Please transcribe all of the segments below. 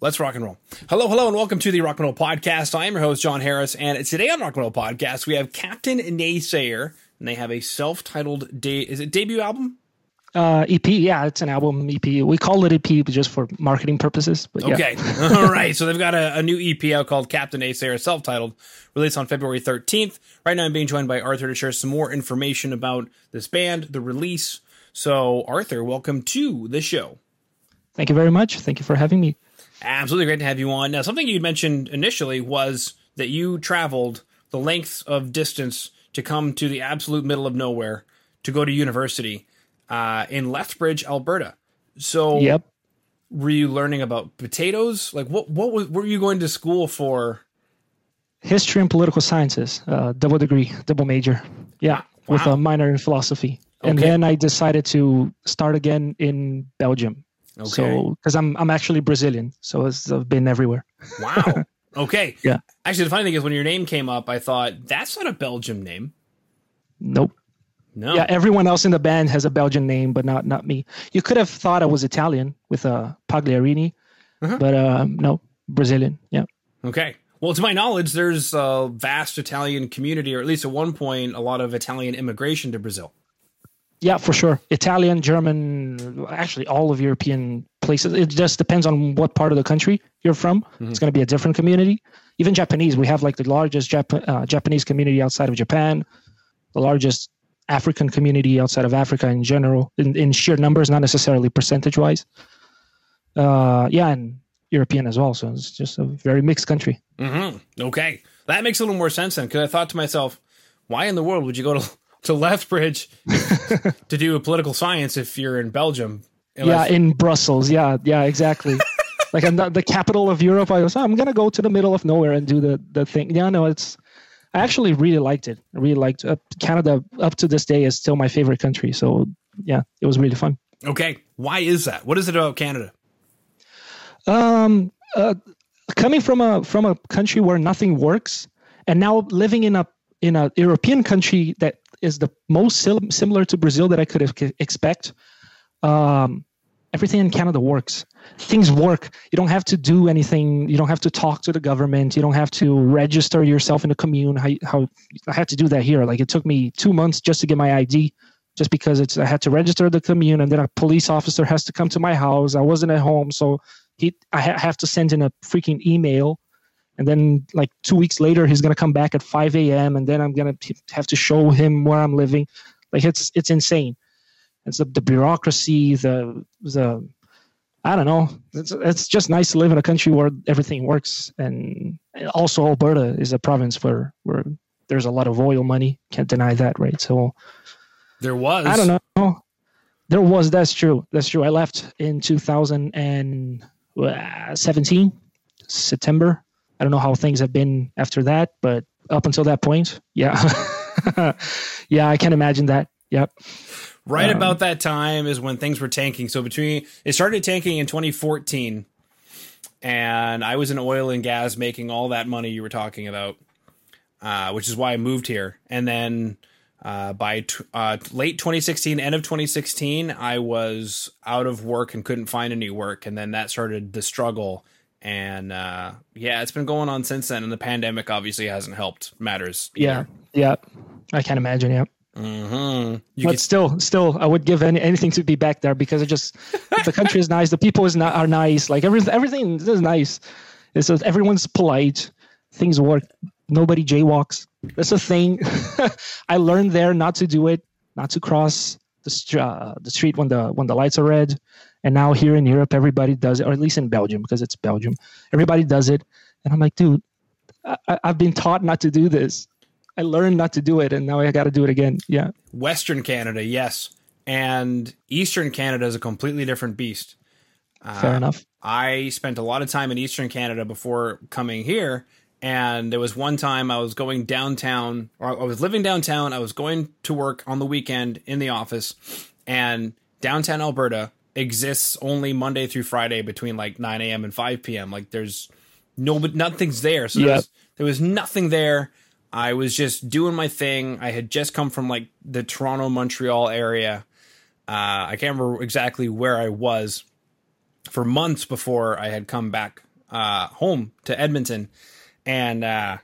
Let's rock and roll. Hello, hello, and welcome to the Rock Metal Podcast. I am your host, Jon Harris, and today on Rock Metal Podcast, we have Captain Naysayer, and they have a self-titled day is it debut album? Uh, EP, yeah, it's an album EP. We call it EP just for marketing purposes. But yeah. Okay, all right. So they've got a, a, new EP out called Captain Naysayer, self-titled, released on February 13th. Right now, I'm being joined by Arthur to share some more information about this band, the release. So, Arthur, welcome to the show. Thank you very much. Thank you for having me. Absolutely great to have you on. Now, something you mentioned initially was that you traveled the lengths of distance to come to the absolute middle of nowhere to go to university uh, in Lethbridge, Alberta. So, yep. Were you learning about potatoes? Like, what what was, were you going to school for? History and political sciences, uh, double degree, double major. Yeah, wow. with a minor in philosophy. Okay. And then I decided to start again in Belgium. Okay. So, because I'm I'm actually Brazilian, so I've been everywhere. Wow. Okay. yeah. Actually, the funny thing is, when your name came up, I thought that's not a Belgium name. Nope. No. Yeah, everyone else in the band has a Belgian name, but not not me. You could have thought I was Italian with a uh, Pagliarini, uh-huh. but uh, no, Brazilian. Yeah. Okay. Well, to my knowledge, there's a vast Italian community, or at least at one point, a lot of Italian immigration to Brazil. Yeah, for sure. Italian, German, actually all of European places. It just depends on what part of the country you're from. Mm-hmm. It's going to be a different community. Even Japanese, we have like the largest Jap- uh, Japanese community outside of Japan, the largest African community outside of Africa in general, in, in sheer numbers, not necessarily percentage wise. Uh, yeah, and European as well. So it's just a very mixed country. Mm-hmm. Okay, that makes a little more sense then, because I thought to myself, why in the world would you go to to Lethbridge to do a political science if you're in Belgium? Unless- yeah, in Brussels. Yeah, yeah, exactly. like I'm not the capital of Europe. I was, oh, I'm gonna go to the middle of nowhere and do the the thing. Yeah, no, it's I actually really liked it. I really liked uh, Canada. Up to this day, is still my favorite country. So yeah, it was really fun. Okay, why is that? What is it about Canada? Um, uh, coming from a from a country where nothing works, and now living in a in a European country that is the most sim- similar to Brazil that I could expect. Um, everything in Canada works. Things work. You don't have to do anything. You don't have to talk to the government. You don't have to register yourself in a commune. How, how I had to do that here. Like it took me two months just to get my ID, just because it's I had to register the commune, and then a police officer has to come to my house. I wasn't at home, so he I ha- have to send in a freaking email. And then, like two weeks later, he's gonna come back at 5 a.m. and then I'm gonna have to show him where I'm living. Like it's it's insane it's the, the bureaucracy, the the I don't know. It's it's just nice to live in a country where everything works, and also Alberta is a province where where there's a lot of oil money. Can't deny that, right? So there was. I don't know. There was. That's true. That's true. I left in 2017 uh, September. I don't know how things have been after that, but up until that point, yeah, yeah, I can imagine that. Yep. Right um, about that time is when things were tanking. So between it started tanking in 2014, and I was in oil and gas making all that money you were talking about, uh, which is why I moved here. And then uh, by t- uh, late 2016, end of 2016, I was out of work and couldn't find any work, and then that started the struggle. And uh, yeah, it's been going on since then, and the pandemic obviously hasn't helped matters. Either. Yeah, yeah, I can't imagine. Yeah. Mm-hmm. but could... still, still, I would give any, anything to be back there because it just the country is nice, the people is not are nice, like everything, everything is nice. It's just, everyone's polite, things work, nobody jaywalks. That's a thing. I learned there not to do it, not to cross the uh, the street when the when the lights are red. And now here in Europe, everybody does it, or at least in Belgium because it's Belgium, everybody does it. And I'm like, dude, I, I've been taught not to do this. I learned not to do it, and now I got to do it again. Yeah. Western Canada, yes, and Eastern Canada is a completely different beast. Fair uh, enough. I spent a lot of time in Eastern Canada before coming here, and there was one time I was going downtown, or I was living downtown. I was going to work on the weekend in the office, and downtown Alberta exists only Monday through Friday between like 9 a.m. and 5 p.m. Like there's no, but nothing's there. So yep. there, was, there was nothing there I was just doing my thing. I had just come from like the Toronto, Montreal area. Uh, I can't remember exactly where I was, for months before I had come back uh, home to Edmonton, and uh,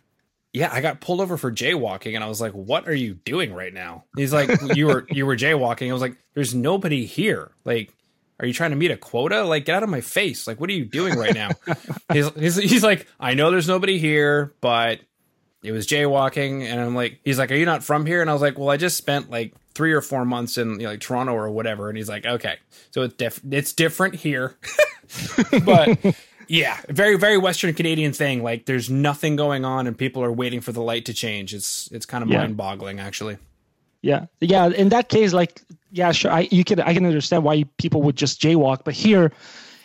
yeah, I got pulled over for jaywalking, and I was like, "What are you doing right now?" He's like, "You were you were jaywalking." I was like, "There's nobody here. Like, are you trying to meet a quota? Like, get out of my face! Like, what are you doing right now?" he's, he's he's like, "I know there's nobody here, but." It was jaywalking, and I'm like, he's like, "Are you not from here?" And I was like, "Well, I just spent like three or four months in you know, like Toronto or whatever." And he's like, "Okay, so it's diff- it's different here, but yeah, very very Western Canadian thing. Like there's nothing going on, and people are waiting for the light to change. It's it's kind of Yeah. mind boggling, actually. Yeah, yeah. In that case, like, yeah, sure. I you can I can understand why people would just jaywalk, but here,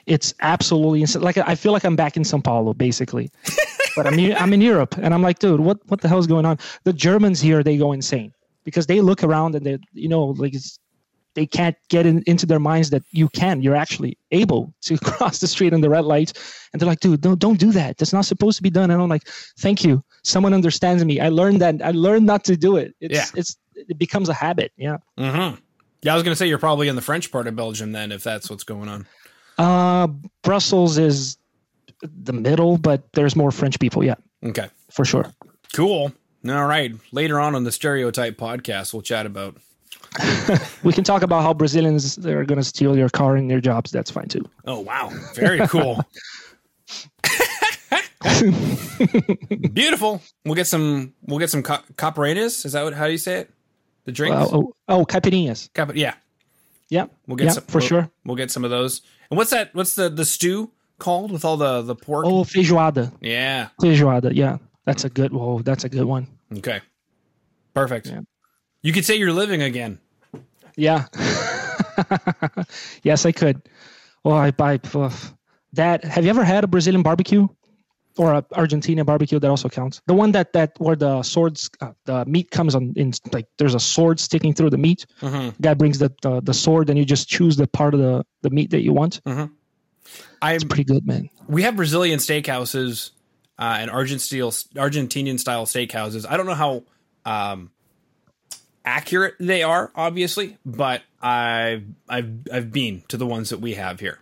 it's absolutely insane. Like I feel like I'm back in São Paulo, basically. but I'm I'm in Europe, and I'm like, dude, what what the hell is going on? The Germans here they go insane because they look around and they you know like it's, they can't get in, into their minds that you can you're actually able to cross the street in the red light and they're like dude don't don't do that that's not supposed to be done and i'm like thank you someone understands me i learned that i learned not to do it it's Yeah. it's it becomes a habit yeah Mm-hmm. Yeah, I was gonna say you're probably in the French part of Belgium then, if that's what's going on. uh brussels is the middle but there's more french people yeah Okay, for sure cool. All right, later on on the Stereotype podcast, we'll chat about. we can talk about how brazilians are going to steal your car and your jobs that's fine too Oh wow, very cool. Beautiful. We'll get some. We'll get some caipirinhas. Is that what? How do you say it? The drinks. Uh, oh, oh caipirinhas yeah, yeah we'll get yeah some for we'll- sure We'll get some of those. And what's that? What's the the stew called with all the the pork? oh feijoada Yeah. feijoada yeah that's a good whoa that's a good one Okay. Perfect. Yeah. You could say you're living again. Yeah. yes, I could. Oh, I buy that. Have you ever had a Brazilian barbecue or a Argentina barbecue? That also counts. The one that that where the swords, uh, the meat comes on in like there's a sword sticking through the meat. Mm-hmm. Guy brings the, the the sword, and you just choose the part of the the meat that you want. I It's pretty good, man. we have Brazilian steakhouses uh, and Argentinian style steakhouses. I don't know how um, accurate they are, obviously, but I've I've I've been to the ones that we have here.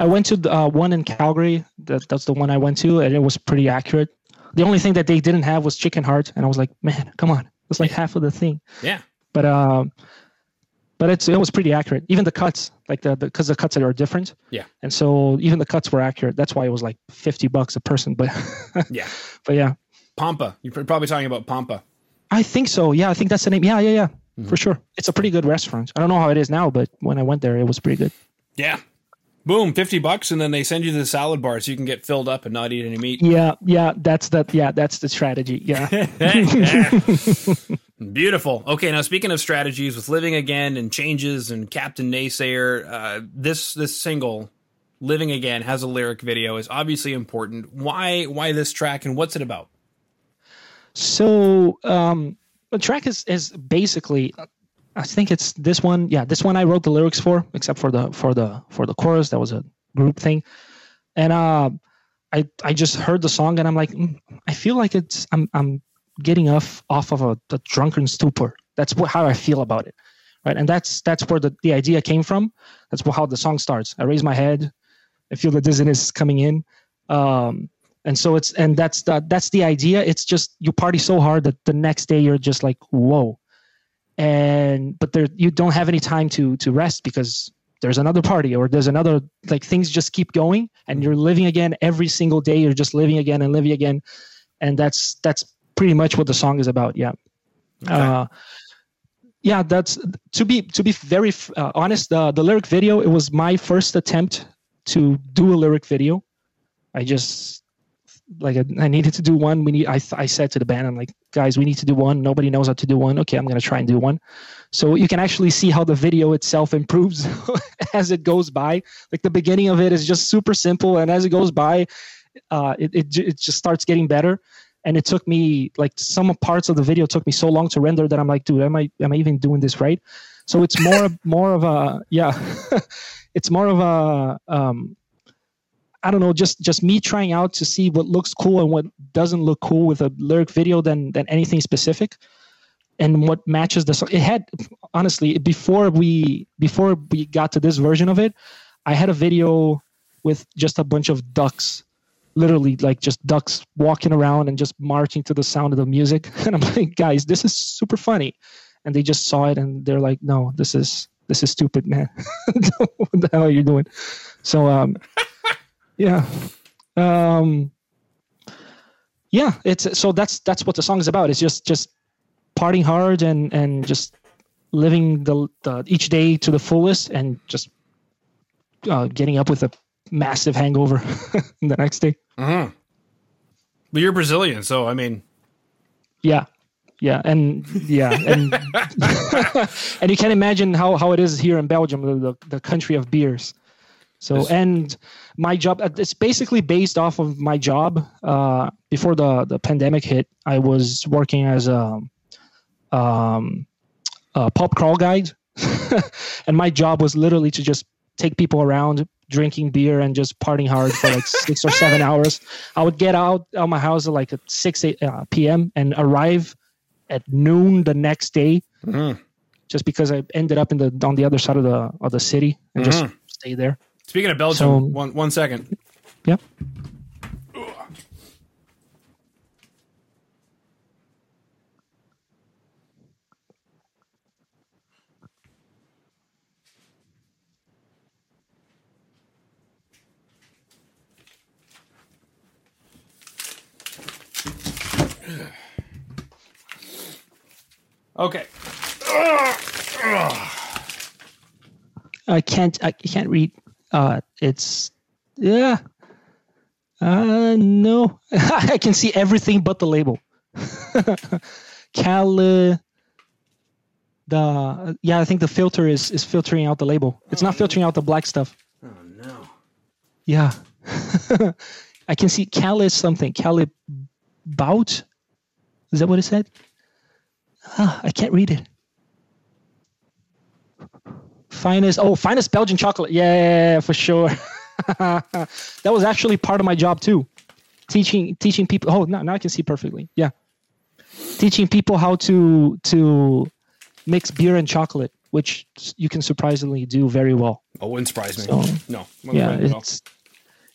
I went to the, uh, one in Calgary. That, that's the one I went to, and it was pretty accurate. The only thing that they didn't have was chicken heart, and I was like, man, come on, it's like half of the thing. Yeah. but um but it's it was pretty accurate even the cuts like the because the, cuts are different Yeah. and so even the cuts were accurate that's why it was like 50 bucks a person but Yeah. but yeah Pampa. You're probably talking about Pampa. i think so yeah i think that's the name yeah yeah yeah Mm-hmm. for sure it's a pretty good restaurant i don't know how it is now but when i went there it was pretty good Yeah. Boom, 50 bucks and then they send you to the salad bar so you can get filled up and not eat any meat. yeah yeah that's the yeah that's the strategy yeah Beautiful. Okay, now speaking of strategies with Living Again and changes and Captain Naysayer, uh, this this single Living Again has a lyric video is obviously important. Why why this track and what's it about? So um, the track is is basically, I think it's this one. Yeah, this one I wrote the lyrics for, except for the for the for the chorus. That was a group thing, and uh, I I just heard the song and I'm like, mm, I feel like it's I'm I'm getting off off of a, a drunken stupor. That's what, how I feel about it, right? And that's that's where the the idea came from. That's how the song starts. I raise my head, I feel the dizziness coming in. Um, and so it's and that's the that's the idea it's just you party so hard that the next day you're just like whoa and but there you don't have any time to to rest because there's another party or there's another like things just keep going and you're living again every single day. You're just living again and living again. And that's that's pretty much what the song is about. Yeah. Uh yeah that's to be to be very uh, honest the the lyric video it was my first attempt to do a lyric video. I just like I, I needed to do one. We need I, I said to the band i'm like guys we need to do one. Nobody knows how to do one. Okay i'm going to try and do one. So you can actually see how the video itself improves as it goes by. Like the beginning of it is just super simple and as it goes by uh, it, it, it just starts getting better. And it took me like some parts of the video took me so long to render that i'm like dude am i am i even doing this right? So it's more more of a yeah. It's more of a um I don't know, just just me trying out to see what looks cool and what doesn't look cool with a lyric video than than anything specific, and what matches the song. It had honestly before we before we got to this version of it, I had a video with just a bunch of ducks, literally like just ducks walking around and just marching to the sound of the music. And I'm like, guys, this is super funny. And they just saw it and they're like, no, this is this is stupid, man. what the hell are you doing? So um, yeah, um, yeah. It's so that's that's what the song is about. It's just just partying hard and and just living the, the each day to the fullest and just uh, getting up with a massive hangover the next day. Uh-huh. But you're Brazilian, so I mean, yeah, yeah, and yeah, and and you can imagine how how it is here in Belgium, the the country of beers. So and my job uh, it's basically based off of my job. Uh, before the the pandemic hit, I was working as a um, a pub crawl guide, and my job was literally to just take people around drinking beer and just partying hard for like six or seven hours. I would get out of my house at like at six uh, p.m. and arrive at noon the next day, mm-hmm. just because I ended up in the on the other side of the of the city and mm-hmm. just stay there. Speaking of Belgium, so, one one second. Yep. Okay. I can't. I can't read. Uh, it's yeah. Uh, no, I can see everything but the label. Cal. the yeah, I think the filter is is filtering out the label. It's not filtering out the black stuff. Oh no. Yeah. I can see Cali something. Cali bout. Is that what it said? Ah, I can't read it. Finest, oh, finest Belgian chocolate. Yeah, for sure. that was actually part of my job too. Teaching teaching people. Oh, now, now I can see perfectly. Yeah, teaching people how to to mix beer and chocolate, which you can surprisingly do very well. Oh, wouldn't surprise me. So, no. Yeah, it's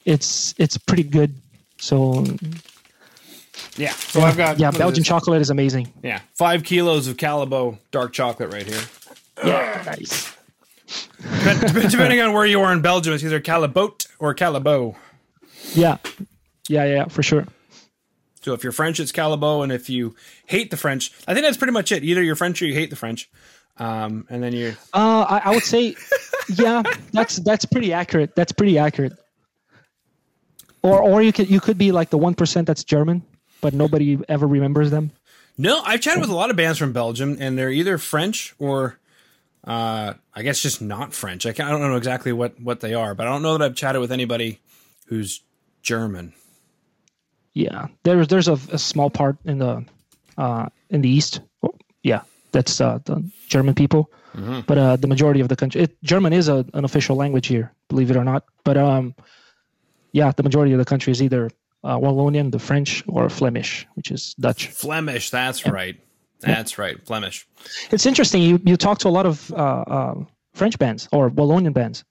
it's it's pretty good. So yeah. So yeah. I've got yeah. Belgian chocolate is amazing. Yeah, five kilos of Callebaut dark chocolate right here. Yeah, nice. Depending on where you are in Belgium, it's either Callebaut or Callebaut. Yeah, yeah, yeah, for sure. So if you're French, it's Callebaut, and if you hate the French, I think that's pretty much it. Either you're French or you hate the French, um, and then you're. Uh, I, I would say, yeah, that's that's pretty accurate. That's pretty accurate. Or or you could you could be like the one percent that's German but nobody ever remembers them? No, I've chatted with a lot of bands from Belgium, and they're either French or, uh, I guess, just not French. I, I don't know exactly what what they are, but I don't know that I've chatted with anybody who's German. Yeah, there's there's a, a small part in the uh, in the east. Oh, yeah, that's uh, the German people, mm-hmm. but uh, the majority of the country, it, German is a, an official language here, believe it or not. But um, yeah, the majority of the country is either uh, Wallonian, the French, or Flemish, which is Dutch. Flemish, that's right. That's yeah. right, Flemish. It's interesting. You you talk to a lot of uh, uh, French bands or Wallonian bands.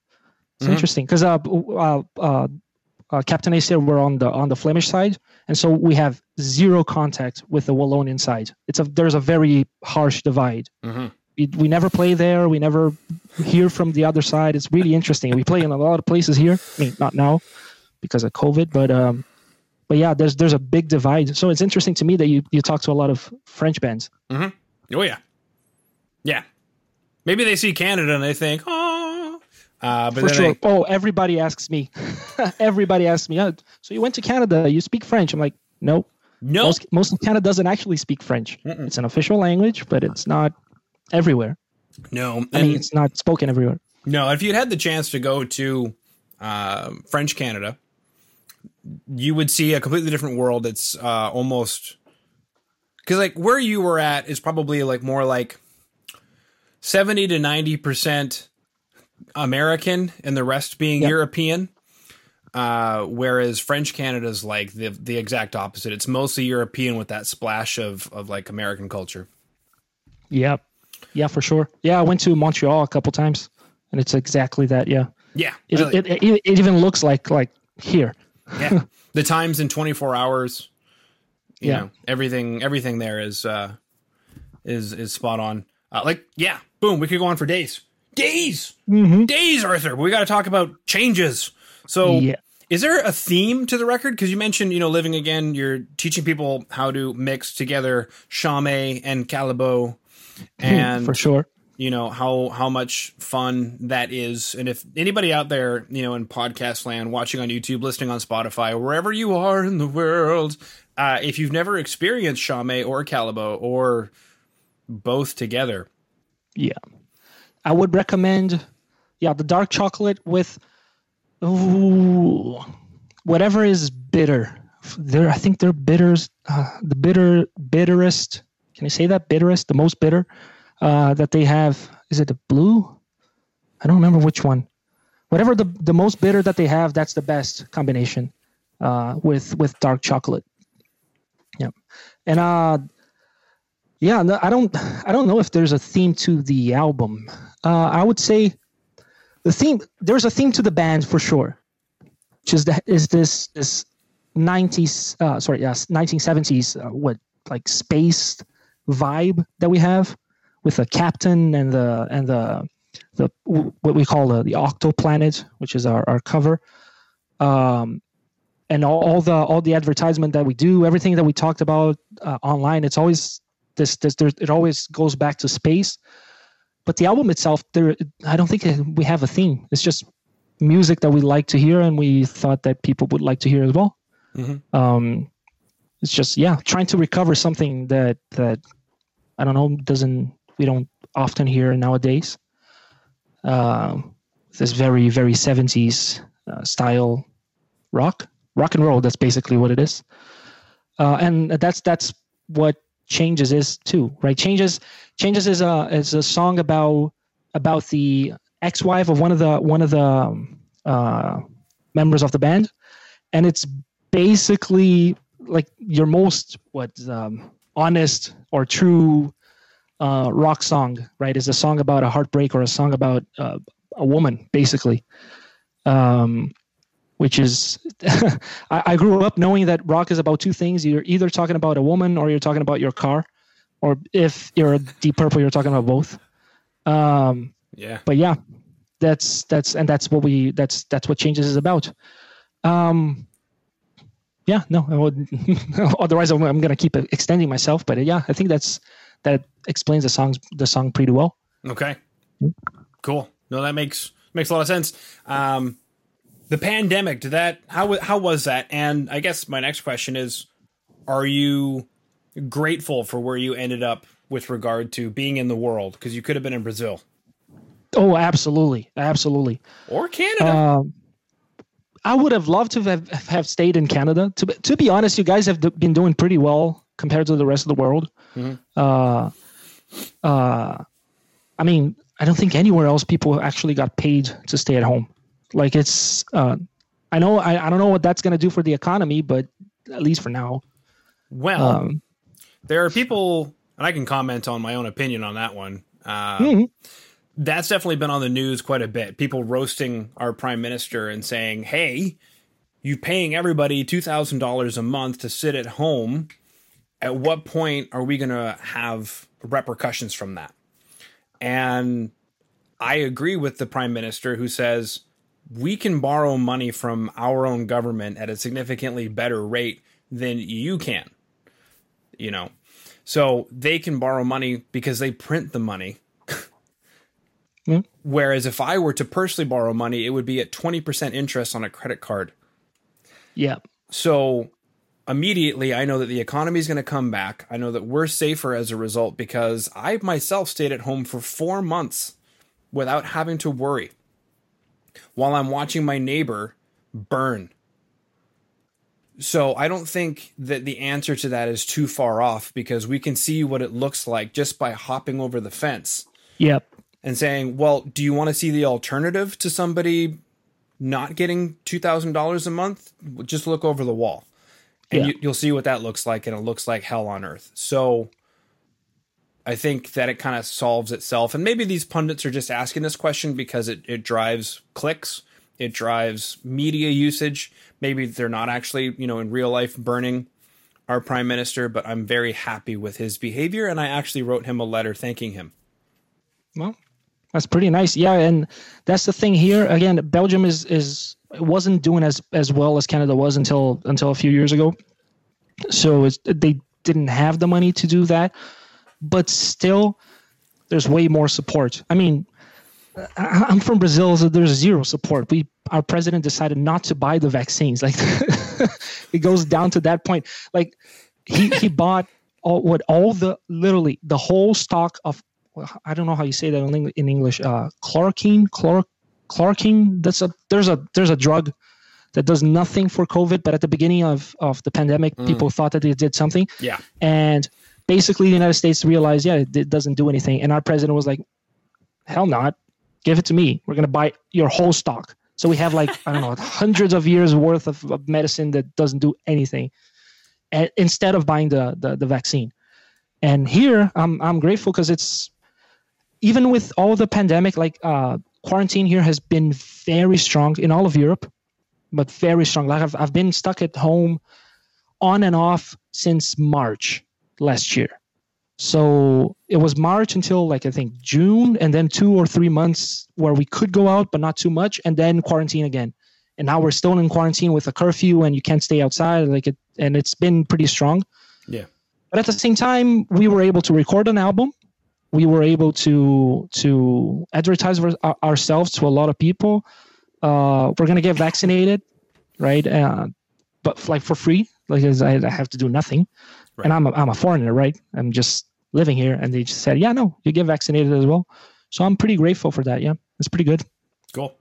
It's mm-hmm. interesting because uh, uh, uh, uh, Captain Naysayer we're on the on the Flemish side, and so we have zero contact with the Wallonian side. It's a there's a very harsh divide. Mm-hmm. We, we never play there. We never hear from the other side. It's really interesting. We play in a lot of places here. I mean, not now because of COVID, but um, but yeah, there's there's a big divide. So it's interesting to me that you you talk to a lot of French bands. Mm-hmm. Oh yeah, yeah. Maybe they see Canada and they think, oh. Uh, but For sure. They... Oh, everybody asks me. everybody asks me. Oh, so you went to Canada? You speak French? I'm like, no. No. Most, most of Canada doesn't actually speak French. Mm-mm. It's an official language, but it's not everywhere. No, I mean it's not spoken everywhere. No, if you'd had the chance to go to uh, French Canada, you would see a completely different world. It's uh, almost because like where you were at is probably like more like seventy to ninety percent American, and the rest being yep. European. Uh, whereas French Canada is like the the exact opposite. It's mostly European with that splash of of like American culture. Yep. Yeah, for sure. Yeah, I went to Montreal a couple times, and it's exactly that. Yeah. Yeah, It, uh, it, it, it even looks like like here. Yeah. the times in 24 hours. You Yeah. know, everything everything there is uh is is spot on. Uh, like yeah, boom, we could go on for days. Days. Days, Arthur. We got to talk about changes. So Yeah. is there a theme to the record? Because you mentioned, you know, living again, you're teaching people how to mix together Chimay and Callebaut, and for sure. You know how how much fun that is. And if anybody out there, you know, in podcast land, watching on YouTube, listening on Spotify, wherever you are in the world, uh, if you've never experienced Chimay or Callebaut or both together, Yeah. I would recommend yeah, the dark chocolate with ooh, whatever is bitter. There I think they're bitters uh, the bitter bitterest. Can I say that bitterest, the most bitter uh, that they have is it the blue? I don't remember which one. Whatever the the most bitter that they have, that's the best combination uh, with with dark chocolate. Yeah. And uh yeah, no, I don't I don't know if there's a theme to the album. Uh, I would say the theme there's a theme to the band for sure, which is that is this this 90s uh, sorry yes 1970s uh, what like space vibe that we have with the captain and the and the the what we call the, the octo planet which is our, our cover. Um and all, all the all the advertisement that we do everything that we talked about uh, online it's always this this there, it always goes back to space. But the album itself there i don't think we have a theme. It's just music that we like to hear and we thought that people would like to hear as well. Mhm. um it's just yeah trying to recover something that that i don't know doesn't we don't often hear nowadays. Um this very very 70s uh, style rock rock and roll that's basically what it is. Uh, and that's that's what changes is too right? Changes changes is a is a song about about the ex-wife of one of the one of the um, uh, members of the band. And it's basically like your most what um, honest or true uh, rock song right? Is a song about a heartbreak or a song about uh, a woman basically. Um, which is I, I grew up knowing that rock is about two things. You're either talking about a woman or you're talking about your car. Or if you're a deep purple you're talking about both. Um, yeah, but yeah that's that's and that's what we that's that's what changes is about. Um yeah no I would, otherwise i'm, I'm gonna keep extending myself but yeah i think that's that explains the songs the song pretty well okay, cool. No, that makes makes a lot of sense. Um, the pandemic did that? How how was that? And I guess my next question is: Are you grateful for where you ended up with regard to being in the world? Because you could have been in Brazil oh absolutely absolutely or Canada. um I would have loved to have, have stayed in Canada. To, to be honest, you guys have been doing pretty well compared to the rest of the world. Mhm. Uh, uh, I mean, I don't think anywhere else people actually got paid to stay at home. Like it's, uh, I know, I, I don't know what that's going to do for the economy, but at least for now. well, Um, there are people, and I can comment on my own opinion on that one. Uh, mhm. that's definitely been on the news quite a bit. People roasting our prime minister and saying, "Hey, you paying everybody two thousand dollars a month to sit at home. At what point are we going to have repercussions from that?" And I agree with the prime minister who says we can borrow money from our own government at a significantly better rate than you can. You know, so they can borrow money because they print the money. Hmm? Whereas if I were to personally borrow money, it would be at 20% interest on a credit card. yeah. So immediately I know that the economy is going to come back. I know that we're safer as a result because I myself stayed at home for four months without having to worry while I'm watching my neighbor burn. So I don't think that the answer to that is too far off because we can see what it looks like just by hopping over the fence Yep. and saying, "Well, do you want to see the alternative to somebody not getting two thousand dollars a month? Just look over the wall, and Yeah. you, you'll see what that looks like, and it looks like hell on earth." So, I think that it kind of solves itself, and maybe these pundits are just asking this question because it it drives clicks. It drives media usage. Maybe they're not actually, you know, in real life burning our prime minister, but I'm very happy with his behavior. And I actually wrote him a letter thanking him. Well, that's pretty nice. Yeah, and that's the thing here. Again, Belgium is is wasn't doing as as well as Canada was until until a few years ago. So they didn't have the money to do that, but still, there's way more support. I mean, I'm from Brazil, so there's zero support. We our president decided not to buy the vaccines. Like it goes down to that point. Like he he bought all what all the literally the whole stock of I don't know how you say that in English. Uh, chloroquine, chlor, chloroquine. That's a there's a there's a drug that does nothing for COVID, but at the beginning of of the pandemic, mm. people thought that it did something. Yeah. And basically, the United States realized, yeah, it, it doesn't do anything, and our president was like, hell not, give it to me. We're gonna buy your whole stock. So we have like I don't know hundreds of years worth of, of medicine that doesn't do anything, and instead of buying the the, the vaccine. And here I'm I'm grateful because it's even with all the pandemic, like uh, quarantine here has been very strong in all of Europe, but very strong. Like I've I've been stuck at home on and off since March last year. So it was March until like I think June, and then two or three months where we could go out, but not too much, and then quarantine again. And now we're still in quarantine with a curfew, and you can't stay outside. Like it, and it's been pretty strong. Yeah. But at the same time, we were able to record an album. We were able to to advertise our, ourselves to a lot of people. Uh, we're gonna get vaccinated, right? Uh, but like for free, like I, I have to do nothing. Right. And I'm a, I'm a foreigner, right? I'm just living here. And they just said, yeah, no, you get vaccinated as well. So I'm pretty grateful for that. Yeah, it's pretty good. Cool.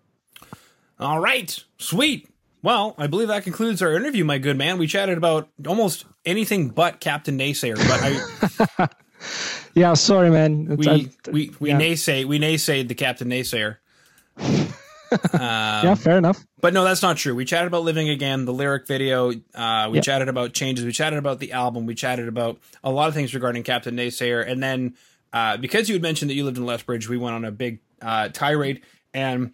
All right. Sweet. Well, I believe that concludes our interview, my good man. We chatted about almost anything but Captain Naysayer, but I. yeah, sorry, man. we I, we we yeah. naysay we naysayed the Captain Naysayer. um, yeah, fair enough. But no, that's not true. We chatted about living again, the lyric video. Uh, we chatted about changes. We chatted about the album. We chatted about a lot of things regarding Captain Naysayer. And then uh, because you had mentioned that you lived in Lethbridge, we went on a big uh, tirade. And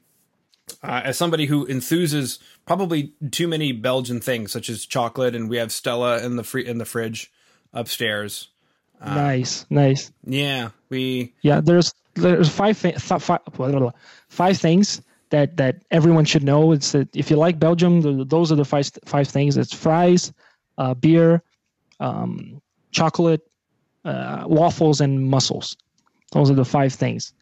uh, as somebody who enthuses probably too many Belgian things, such as chocolate, and we have Stella in the free in the fridge upstairs. Uh, nice, nice. Yeah, we. Yeah, there's there's five five, five things that that everyone should know. It's that if you like Belgium, the, those are the five five things. It's fries, uh, beer, um, chocolate, uh, waffles, and mussels. Those are the five things,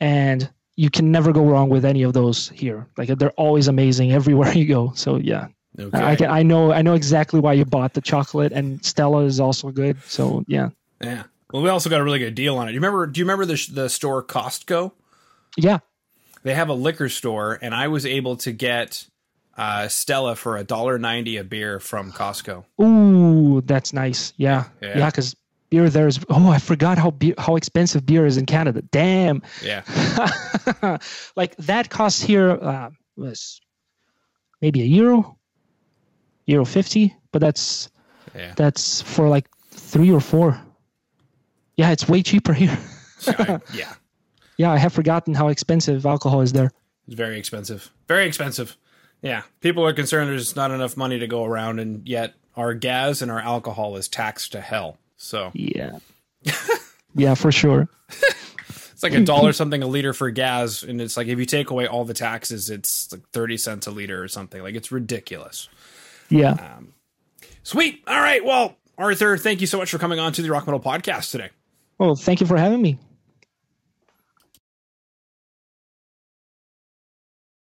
and you can never go wrong with any of those here. Like they're always amazing everywhere you go. So yeah. Okay. I can, I know I know exactly why you bought the chocolate and Stella is also good. So yeah. Yeah. Well, we also got a really good deal on it. You remember? Do you remember the the store Costco? Yeah they have a liquor store, and I was able to get uh, Stella for a dollar ninety a beer from Costco. Ooh, that's nice. Yeah, yeah, because yeah, beer there is. Oh, I forgot how beer, how expensive beer is in Canada. Damn. Yeah. like that cost here uh, was maybe a euro, euro fifty, but that's yeah. that's for like three or four. Yeah, it's way cheaper here. yeah. Yeah, I have forgotten how expensive alcohol is there. It's very expensive. Very expensive. Yeah. People are concerned there's not enough money to go around, and yet our gas and our alcohol is taxed to hell. So. Yeah. yeah, for sure. it's like a dollar something a liter for gas. And it's like if you take away all the taxes, it's like 30 cents a liter or something. Like it's ridiculous. Yeah. Um, sweet. All right. Well, Arthur, thank you so much for coming on to the Rock Metal Podcast today. Well, thank you for having me.